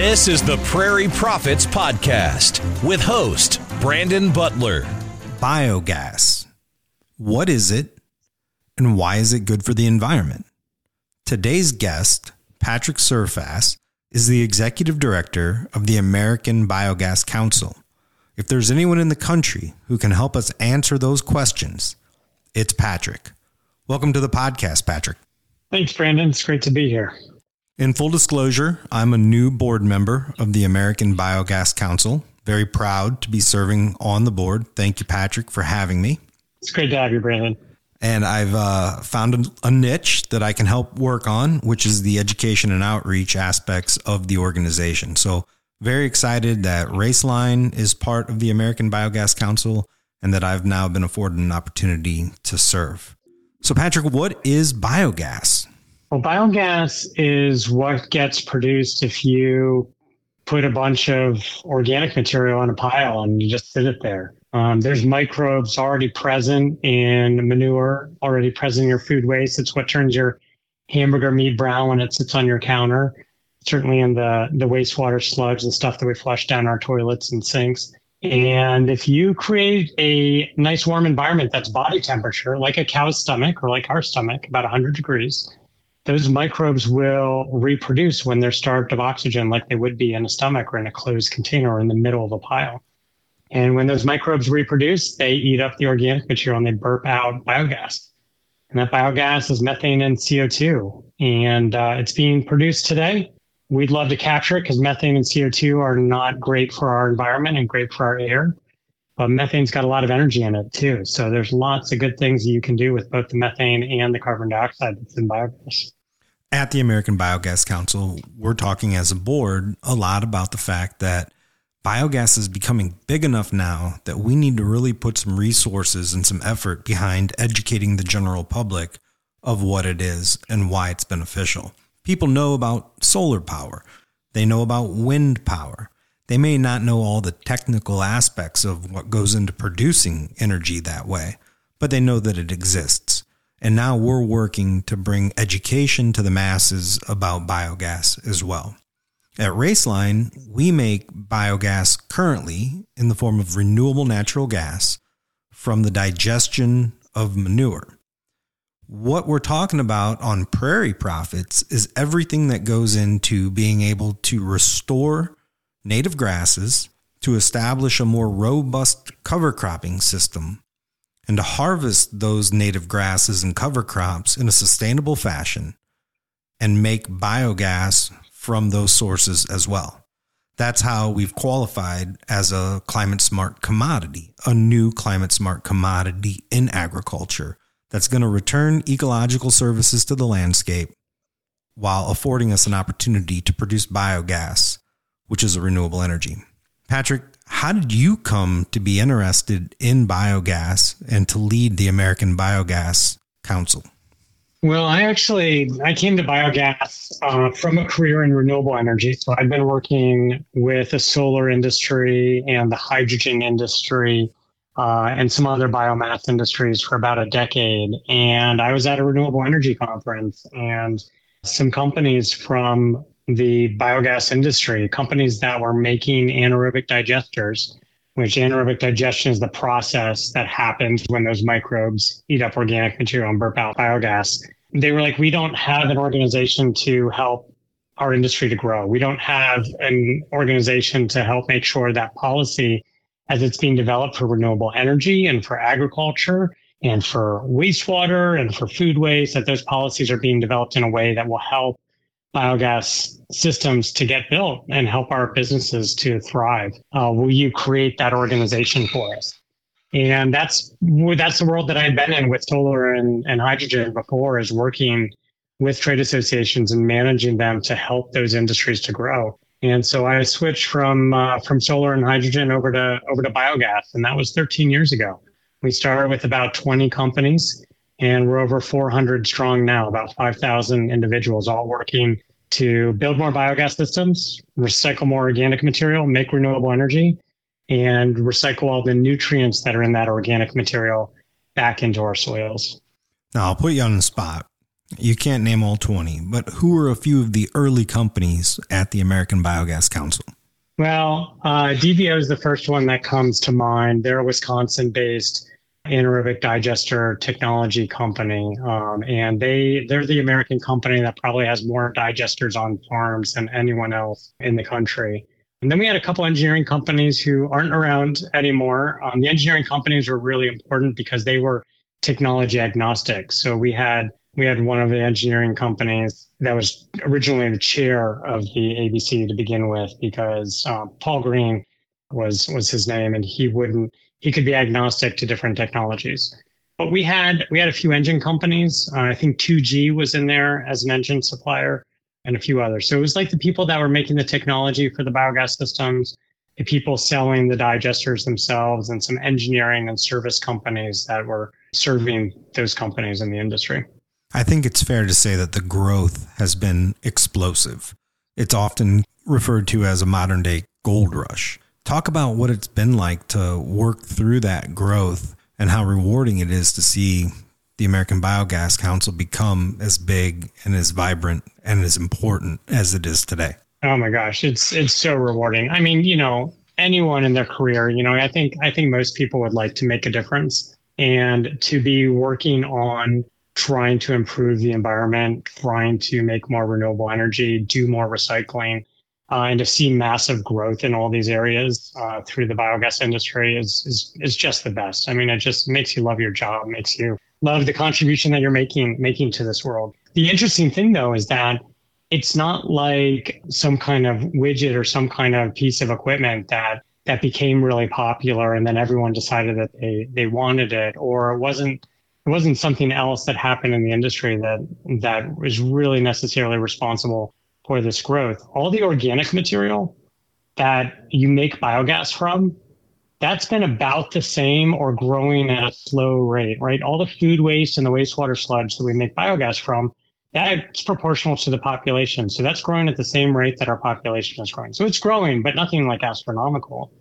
This is the Prairie Prophets Podcast with host Brandon Butler. Biogas. What is it and why is it good for the environment? Today's guest, Patrick Serfass, is the executive director of the American Biogas Council. If there's anyone in the country who can help us answer those questions, it's Patrick. Welcome to the podcast, Patrick. Thanks, Brandon. It's great to be here. In full disclosure, I'm a new board member of the American Biogas Council. Very proud to be serving on the board. Thank you, Patrick, for having me. It's great to have you, Brandon. And I've uh, found a, a niche that I can help work on, which is the education and outreach aspects of the organization. So, very excited that Roeslein is part of the American Biogas Council and that I've now been afforded an opportunity to serve. So, Patrick, what is biogas? Well, biogas is what gets produced if you put a bunch of organic material on a pile and you just sit it there. Um, there's microbes already present in manure, already present in your food waste. It's what turns your hamburger meat brown when it sits on your counter. Certainly in the the wastewater sludge, the stuff that we flush down our toilets and sinks. And if you create a nice warm environment that's body temperature, like a cow's stomach or like our stomach, about 100 degrees, those microbes will reproduce when they're starved of oxygen, like they would be in a stomach or in a closed container or in the middle of a pile. And when those microbes reproduce, they eat up the organic material and they burp out biogas. And that biogas is methane and CO2. And uh, it's being produced today. We'd love to capture it because methane and CO2 are not great for our environment and great for our air. But methane's got a lot of energy in it too. So there's lots of good things you can do with both the methane and the carbon dioxide that's in biogas at the American Biogas Council, we're talking as a board a lot about the fact that biogas is becoming big enough now that we need to really put some resources and some effort behind educating the general public of what it is and why it's beneficial. People know about solar power, they know about wind power. They may not know all the technical aspects of what goes into producing energy that way, but they know that it exists. And now we're working to bring education to the masses about biogas as well. At Roeslein, we make biogas currently in the form of renewable natural gas from the digestion of manure. What we're talking about on Prairie Prophets is everything that goes into being able to restore native grasses, to establish a more robust cover cropping system, and to harvest those native grasses and cover crops in a sustainable fashion and make biogas from those sources as well. That's how we've qualified as a climate smart commodity, a new climate smart commodity in agriculture that's going to return ecological services to the landscape while affording us an opportunity to produce biogas, which is a renewable energy. Patrick, how did you come to be interested in biogas and to lead the American Biogas Council? Well, I actually I came to biogas uh, from a career in renewable energy. So I've been working with the solar industry and the hydrogen industry uh, and some other biomass industries for about a decade. And I was at a renewable energy conference, and some companies from the biogas industry, companies that were making anaerobic digesters, which anaerobic digestion is the process that happens when those microbes eat up organic material and burp out biogas. They were like, we don't have an organization to help our industry to grow. We don't have an organization to help make sure that policy as it's being developed for renewable energy and for agriculture and for wastewater and for food waste, that those policies are being developed in a way that will help biogas systems to get built and help our businesses to thrive. Uh, will you create that organization for us? And that's that's the world that I've been in with solar and, and hydrogen before, is working with trade associations and managing them to help those industries to grow. And so I switched from uh, from solar and hydrogen over to over to biogas, and that was 13 years ago. We started with about 20 companies and we're over 400 strong now, about 5,000 individuals all working to build more biogas systems, recycle more organic material, make renewable energy, and recycle all the nutrients that are in that organic material back into our soils. Now, I'll put you on the spot. You can't name all 20, but who are a few of the early companies at the American Biogas Council? Well, uh, DVO is the first one that comes to mind. They're a Wisconsin based anaerobic digester technology company. Um, and they, they're the American company that probably has more digesters on farms than anyone else in the country. And then we had a couple engineering companies who aren't around anymore. Um, the engineering companies were really important because they were technology agnostic. So we had we had one of the engineering companies that was originally the chair of the ABC to begin with, because um, Paul Green was was his name, and he wouldn't he could be agnostic to different technologies. But we had we had a few engine companies. Uh, I think 2G was in there as an engine supplier, and a few others. So it was like the people that were making the technology for the biogas systems, the people selling the digesters themselves, and some engineering and service companies that were serving those companies in the industry. I think it's fair to say that the growth has been explosive. It's often referred to as a modern day gold rush. Talk about what it's been like to work through that growth and how rewarding it is to see the American Biogas Council become as big and as vibrant and as important as it is today. Oh my gosh, it's it's so rewarding. I mean, you know, anyone in their career, you know, I think I think most people would like to make a difference and to be working on trying to improve the environment, trying to make more renewable energy, do more recycling, uh, and to see massive growth in all these areas uh, through the biogas industry is, is is just the best. I mean, it just makes you love your job, makes you love the contribution that you're making making to this world. The interesting thing, though, is that it's not like some kind of widget or some kind of piece of equipment that that became really popular and then everyone decided that they they wanted it, or it wasn't it wasn't something else that happened in the industry that that was really necessarily responsible for this growth. All the organic material that you make biogas from, that's been about the same or growing at a slow rate, right? All the food waste and the wastewater sludge that we make biogas from, that's proportional to the population. So that's growing at the same rate that our population is growing. So it's growing, but nothing like astronomical.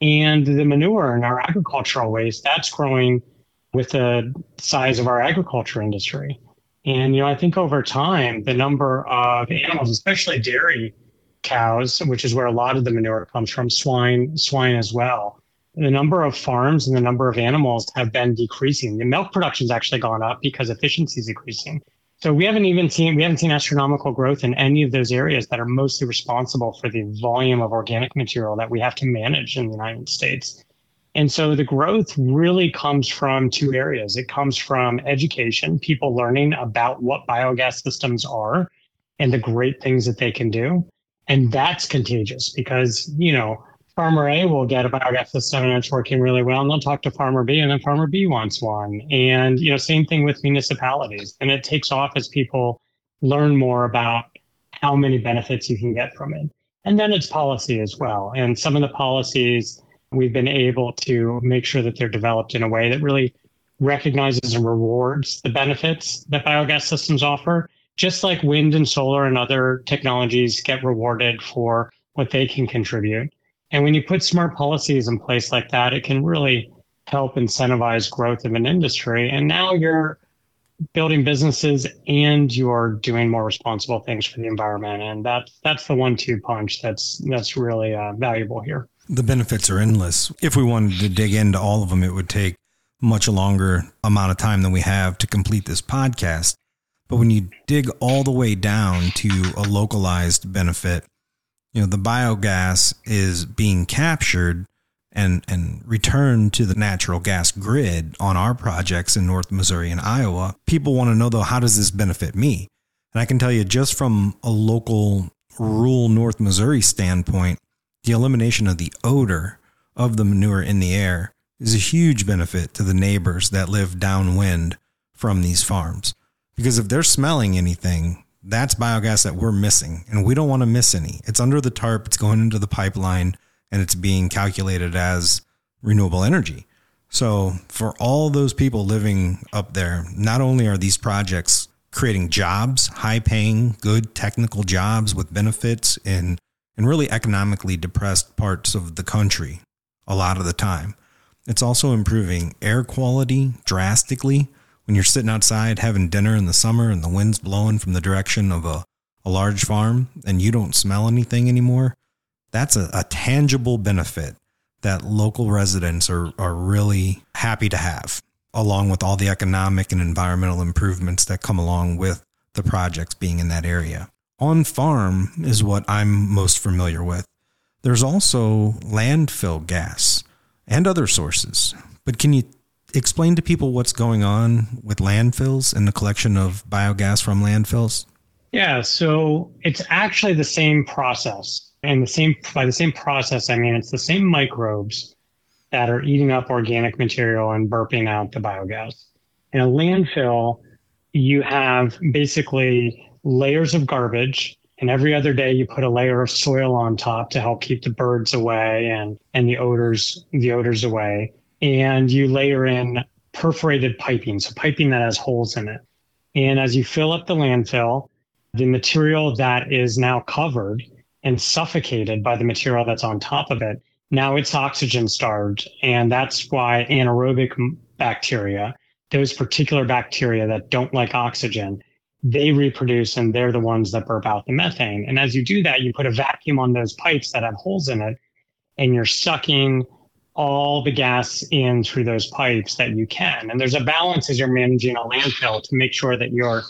And the manure and our agricultural waste, that's growing with the size of our agriculture industry. And, you know, I think over time, the number of animals, especially dairy cows, which is where a lot of the manure comes from, swine, swine as well, the number of farms and the number of animals have been decreasing. The milk production's actually gone up because efficiency is increasing. So we haven't even seen we haven't seen astronomical growth in any of those areas that are mostly responsible for the volume of organic material that we have to manage in the United States. And so the growth really comes from two areas. It comes from education, people learning about what biogas systems are and the great things that they can do. And that's contagious because, you know, farmer A will get a biogas system and it's working really well. And they'll talk to farmer B and then farmer B wants one. And, you know, same thing with municipalities. And it takes off as people learn more about how many benefits you can get from it. And then it's policy as well. And some of the policies we've been able to make sure that they're developed in a way that really recognizes and rewards the benefits that biogas systems offer, just like wind and solar and other technologies get rewarded for what they can contribute. And when you put smart policies in place like that, it can really help incentivize growth of an industry. And now you're building businesses and you're doing more responsible things for the environment. And that's that's the one-two punch that's that's really uh, valuable here. The benefits are endless. If we wanted to dig into all of them, it would take much longer amount of time than we have to complete this podcast. But when you dig all the way down to a localized benefit, you know, the biogas is being captured and and returned to the natural gas grid on our projects in North Missouri and Iowa. People want to know though, how does this benefit me? And I can tell you just from a local rural North Missouri standpoint, the elimination of the odor of the manure in the air is a huge benefit to the neighbors that live downwind from these farms. Because if they're smelling anything, that's biogas that we're missing, and we don't want to miss any. It's under the tarp, it's going into the pipeline, and it's being calculated as renewable energy. So, for all those people living up there, not only are these projects creating jobs, high paying, good technical jobs with benefits in in really economically depressed parts of the country a lot of the time. It's also improving air quality drastically. When when you're sitting outside having dinner in the summer and the wind's blowing from the direction of a, a large farm and you don't smell anything anymore, that's a, a tangible benefit that local residents are, are really happy to have, along with all the economic and environmental improvements that come along with the projects being in that area. On farm is what I'm most familiar with. There's also landfill gas and other sources. But can you explain to people what's going on with landfills and the collection of biogas from landfills? Yeah, so it's actually the same process. And the same by the same process, I mean it's the same microbes that are eating up organic material and burping out the biogas. In a landfill, you have basically layers of garbage and every other day you put a layer of soil on top to help keep the birds away and and the odors the odors away and you layer in perforated piping, so piping that has holes in it. And as you fill up the landfill, the material that is now covered and suffocated by the material that's on top of it, now it's oxygen starved. And that's why anaerobic bacteria, those particular bacteria that don't like oxygen, they reproduce and they're the ones that burp out the methane. And as you do that, you put a vacuum on those pipes that have holes in it and you're sucking all the gas in through those pipes that you can. And there's a balance as you're managing a landfill to make sure that you're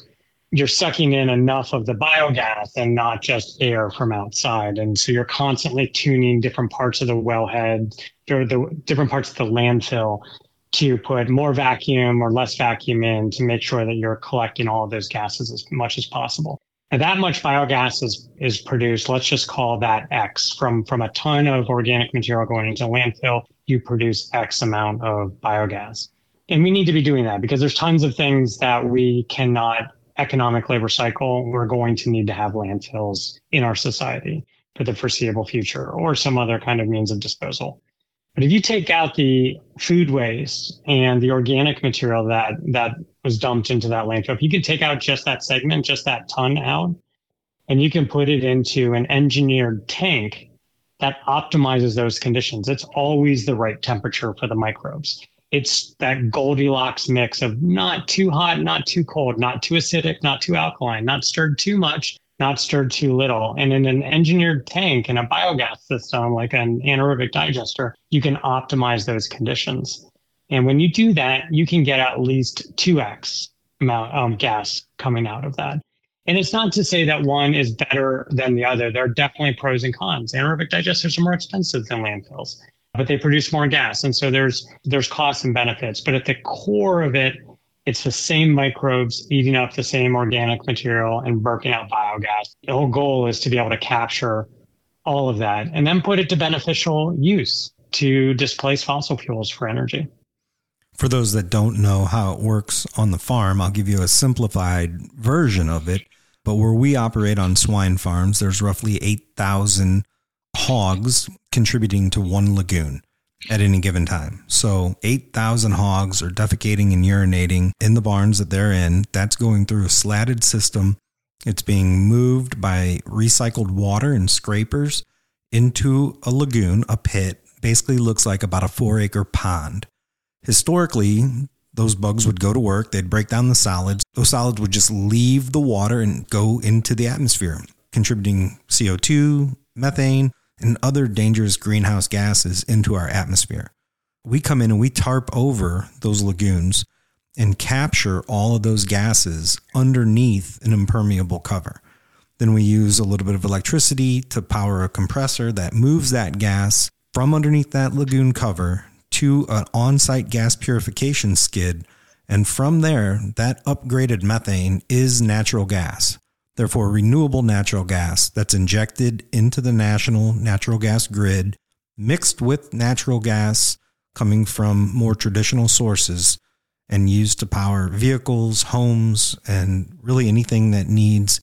you're sucking in enough of the biogas and not just air from outside. And so you're constantly tuning different parts of the wellhead or the different parts of the landfill to put more vacuum or less vacuum in to make sure that you're collecting all of those gases as much as possible. And that much biogas is, is produced. Let's just call that X from, from a ton of organic material going into landfill. You produce X amount of biogas. And we need to be doing that because there's tons of things that we cannot economically recycle. We're going to need to have landfills in our society for the foreseeable future or some other kind of means of disposal. But if you take out the food waste and the organic material that that was dumped into that landfill, if you could take out just that segment, just that ton out, and you can put it into an engineered tank that optimizes those conditions. It's always the right temperature for the microbes. It's that Goldilocks mix of not too hot, not too cold, not too acidic, not too alkaline, not stirred too much, not stirred too little. And in an engineered tank in a biogas system, like an anaerobic digester, you can optimize those conditions. And when you do that, you can get at least 2x amount of gas coming out of that. And it's not to say that one is better than the other. There are definitely pros and cons. Anaerobic digesters are more expensive than landfills, but they produce more gas. And so there's there's costs and benefits. But at the core of it, it's the same microbes eating up the same organic material and burping out biogas. The whole goal is to be able to capture all of that and then put it to beneficial use to displace fossil fuels for energy. For those that don't know how it works on the farm, I'll give you a simplified version of it. But where we operate on swine farms, there's roughly 8,000 hogs contributing to one lagoon at any given time. So 8,000 hogs are defecating and urinating in the barns that they're in. That's going through a slatted system. It's being moved by recycled water and scrapers into a lagoon, a pit. Basically looks like about a four acre pond. Historically, those bugs would go to work, they'd break down the solids. Those solids would just leave the water and go into the atmosphere, contributing CO2, methane, and other dangerous greenhouse gases into our atmosphere. We come in and we tarp over those lagoons and capture all of those gases underneath an impermeable cover. Then we use a little bit of electricity to power a compressor that moves that gas from underneath that lagoon cover to an on site gas purification skid. And from there, that upgraded methane is natural gas. Therefore, renewable natural gas that's injected into the national natural gas grid, mixed with natural gas coming from more traditional sources and used to power vehicles, homes, and really anything that needs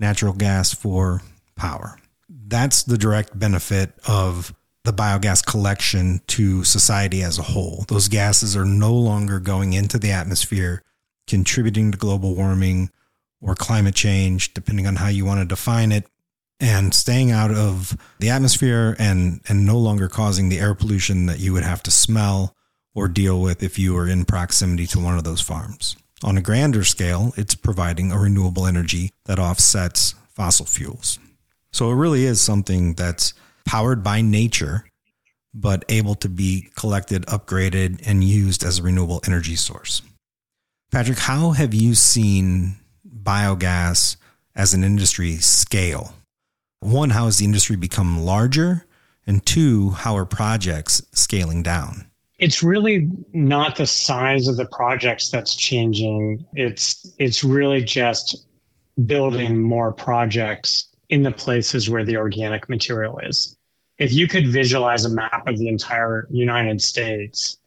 natural gas for power. That's the direct benefit of the biogas collection to society as a whole. Those gases are no longer going into the atmosphere, contributing to global warming or climate change, depending on how you want to define it, and staying out of the atmosphere and, and no longer causing the air pollution that you would have to smell or deal with if you were in proximity to one of those farms. On a grander scale, it's providing a renewable energy that offsets fossil fuels. So it really is something that's powered by nature, but able to be collected, upgraded, and used as a renewable energy source. Patrick, how have you seen biogas as an industry scale? One, how has the industry become larger? And two, how are projects scaling down? It's really not the size of the projects that's changing. It's it's really just building more projects in the places where the organic material is. If you could visualize a map of the entire United States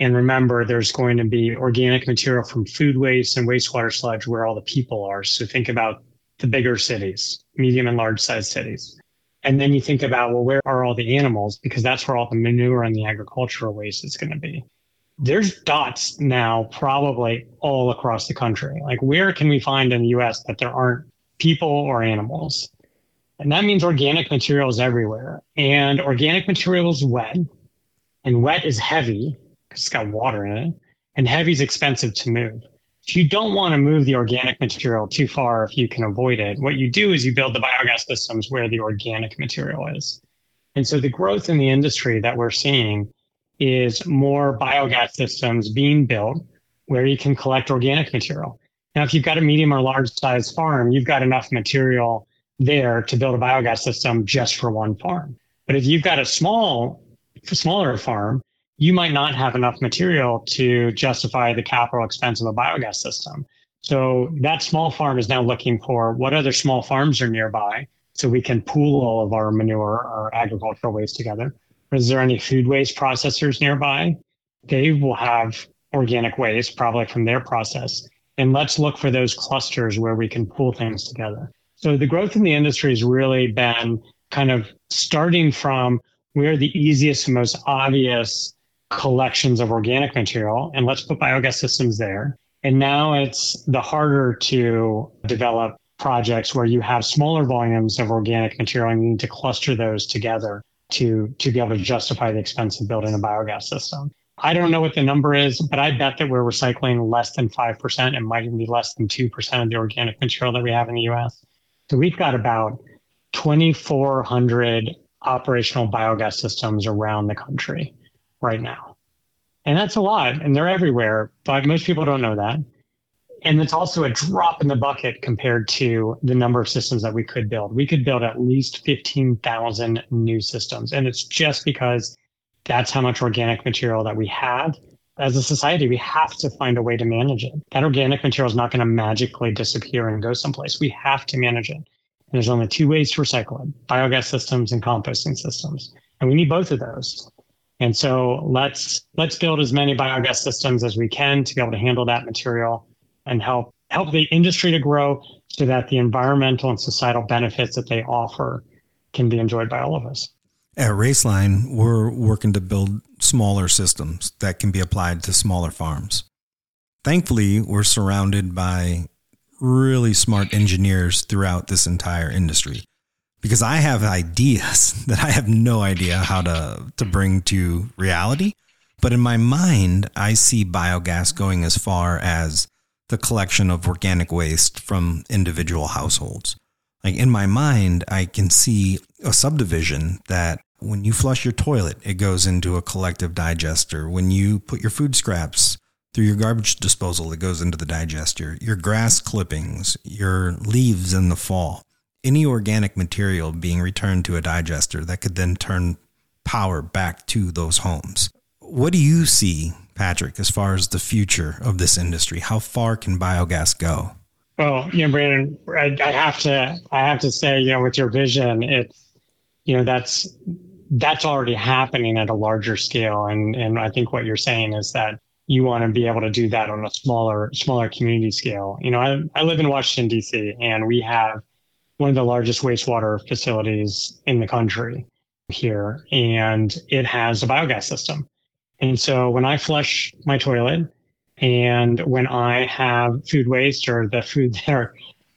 and remember there's going to be organic material from food waste and wastewater sludge where all the people are. So think about the bigger cities, medium and large sized cities. And then you think about, well, where are all the animals? Because that's where all the manure and the agricultural waste is going to be. There's dots now probably all across the country. Like, where can we find in the US that there aren't people or animals? And that means organic material is everywhere. And organic material is wet, and wet is heavy it's got water in it, and heavy is expensive to move If you don't want to move the organic material too far if you can avoid it, what you do is you build the biogas systems where the organic material is. And so the growth in the industry that we're seeing is more biogas systems being built where you can collect organic material. Now, if you've got a medium or large size farm, you've got enough material there to build a biogas system just for one farm. But if you've got a small, smaller farm, you might not have enough material to justify the capital expense of a biogas system. So that small farm is now looking for what other small farms are nearby so we can pool all of our manure or agricultural waste together. Is there any food waste processors nearby? They will have organic waste probably from their process. And let's look for those clusters where we can pool things together. So the growth in the industry has really been kind of starting from where the easiest and most obvious collections of organic material and let's put biogas systems there. And now it's the harder to develop projects where you have smaller volumes of organic material and you need to cluster those together to, to be able to justify the expense of building a biogas system. I don't know what the number is, but I bet that we're recycling less than 5%. It might even be less than 2% of the organic material that we have in the US. So we've got about 2,400 operational biogas systems around the country right now. And that's a lot, and they're everywhere, but most people don't know that. And it's also a drop in the bucket compared to the number of systems that we could build. We could build at least 15,000 new systems. And it's just because that's how much organic material that we have. As a society, we have to find a way to manage it. That organic material is not going to magically disappear and go someplace. We have to manage it. And there's only two ways to recycle it biogas systems and composting systems. And we need both of those. And so let's let's build as many biogas systems as we can to be able to handle that material and help help the industry to grow so that the environmental and societal benefits that they offer can be enjoyed by all of us. At Roeslein, we're working to build smaller systems that can be applied to smaller farms. Thankfully, we're surrounded by really smart engineers throughout this entire industry because I have ideas that I have no idea how to, to bring to reality. But in my mind, I see biogas going as far as the collection of organic waste from individual households. Like in my mind, I can see a subdivision that when you flush your toilet, it goes into a collective digester. When you put your food scraps through your garbage disposal, it goes into the digester. Your grass clippings, your leaves in the fall any organic material being returned to a digester that could then turn power back to those homes. What do you see, Patrick, as far as the future of this industry? How far can biogas go? Well, you know, Brandon, I, I have to, I have to say, you know, with your vision, it's, you know, that's that's already happening at a larger scale, and and I think what you're saying is that you want to be able to do that on a smaller smaller community scale. You know, I I live in Washington D.C. and we have one of the largest wastewater facilities in the country here, and it has a biogas system. And so when I flush my toilet and when I have food waste or the food that our,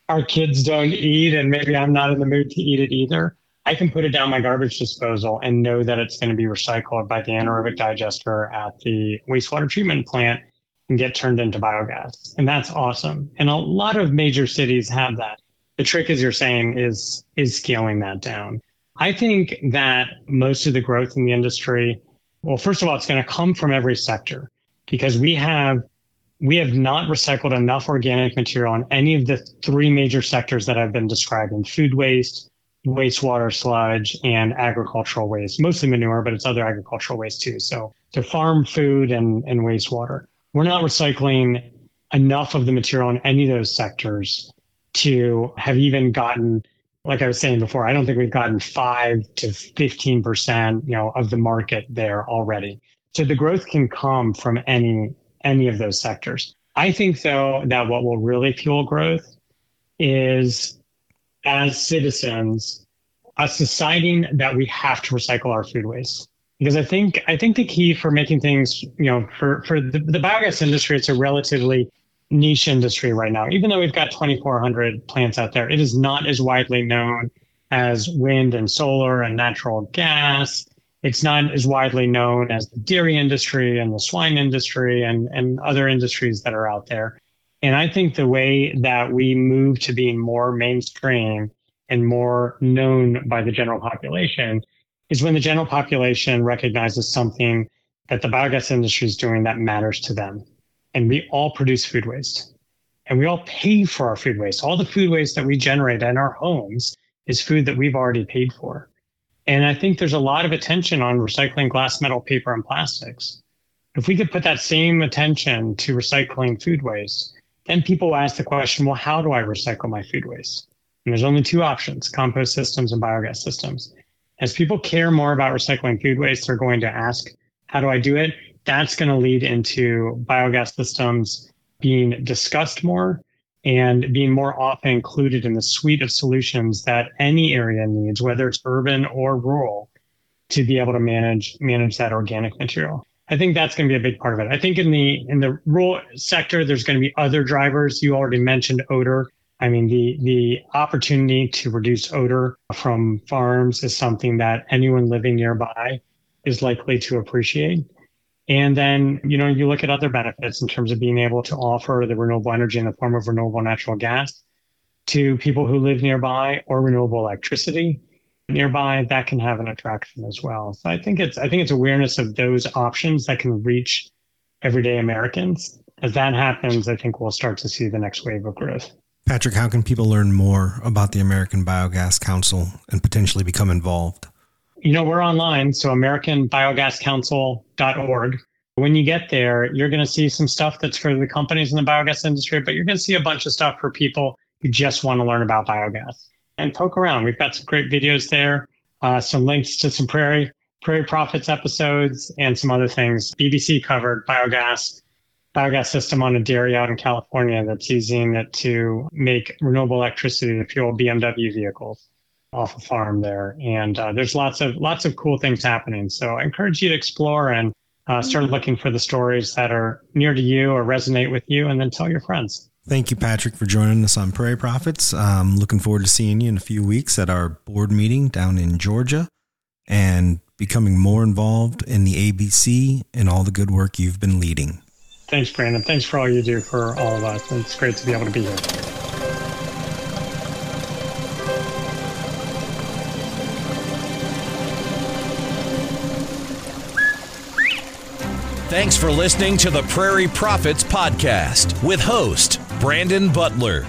our kids don't eat, and maybe I'm not in the mood to eat it either, I can put it down my garbage disposal and know that it's going to be recycled by the anaerobic digester at the wastewater treatment plant and get turned into biogas. And that's awesome. And a lot of major cities have that. The trick, as you're saying, is is scaling that down. I think that most of the growth in the industry, well, first of all, it's going to come from every sector because we have we have not recycled enough organic material in any of the three major sectors that I've been describing: food waste, wastewater sludge, and agricultural waste. Mostly manure, but it's other agricultural waste too. So, to farm food and, and wastewater. We're not recycling enough of the material in any of those sectors to have even gotten like I was saying before, I don't think we've gotten five to 15%, you know, of the market there already. So the growth can come from any, any of those sectors. I think though that what will really fuel growth is as citizens, us deciding that we have to recycle our food waste. Because I think I think the key for making things, you know, for, for the, the biogas industry, it's a relatively niche industry right now. Even though we've got 2,400 plants out there, it is not as widely known as wind and solar and natural gas. It's not as widely known as the dairy industry and the swine industry and, and other industries that are out there. And I think the way that we move to being more mainstream and more known by the general population is when the general population recognizes something that the biogas industry is doing that matters to them and we all produce food waste and we all pay for our food waste. All the food waste that we generate in our homes is food that we've already paid for. And I think there's a lot of attention on recycling glass, metal, paper, and plastics. If we could put that same attention to recycling food waste, then people will ask the question, well, how do I recycle my food waste? And there's only two options, compost systems and biogas systems. As people care more about recycling food waste, they're going to ask, how do I do it? That's going to lead into biogas systems being discussed more and being more often included in the suite of solutions that any area needs, whether it's urban or rural, to be able to manage manage that organic material. I think that's going to be a big part of it. I think in the in the rural sector, there's going to be other drivers. You already mentioned odor. I mean, the the opportunity to reduce odor from farms is something that anyone living nearby is likely to appreciate. And then, you know, you look at other benefits in terms of being able to offer the renewable energy in the form of renewable natural gas to people who live nearby or renewable electricity nearby that can have an attraction as well. So I think it's I think it's awareness of those options that can reach everyday Americans. As that happens, I think we'll start to see the next wave of growth. Patrick, how can people learn more about the American Biogas Council and potentially become involved? You know, we're online, so AmericanBiogasCouncil.org. When you get there, you're going to see some stuff that's for the companies in the biogas industry, but you're going to see a bunch of stuff for people who just want to learn about biogas. And poke around. We've got some great videos there, uh, some links to some Prairie Prairie Prophets episodes, and some other things. BBC covered biogas biogas system on a dairy out in California that's using it to make renewable electricity to fuel BMW vehicles off a farm there. And uh, there's lots of lots of cool things happening. So I encourage you to explore and uh, start mm-hmm. looking for the stories that are near to you or resonate with you, and then tell your friends. Thank you, Patrick, for joining us on Prairie Prophets. Um, looking forward to seeing you in a few weeks at our board meeting down in Georgia and becoming more involved in the ABC and all the good work you've been leading. Thanks, Brandon. Thanks for all you do for all of us. It's great to be able to be here. Thanks for listening to the Prairie Prophets Podcast with host Brandon Butler.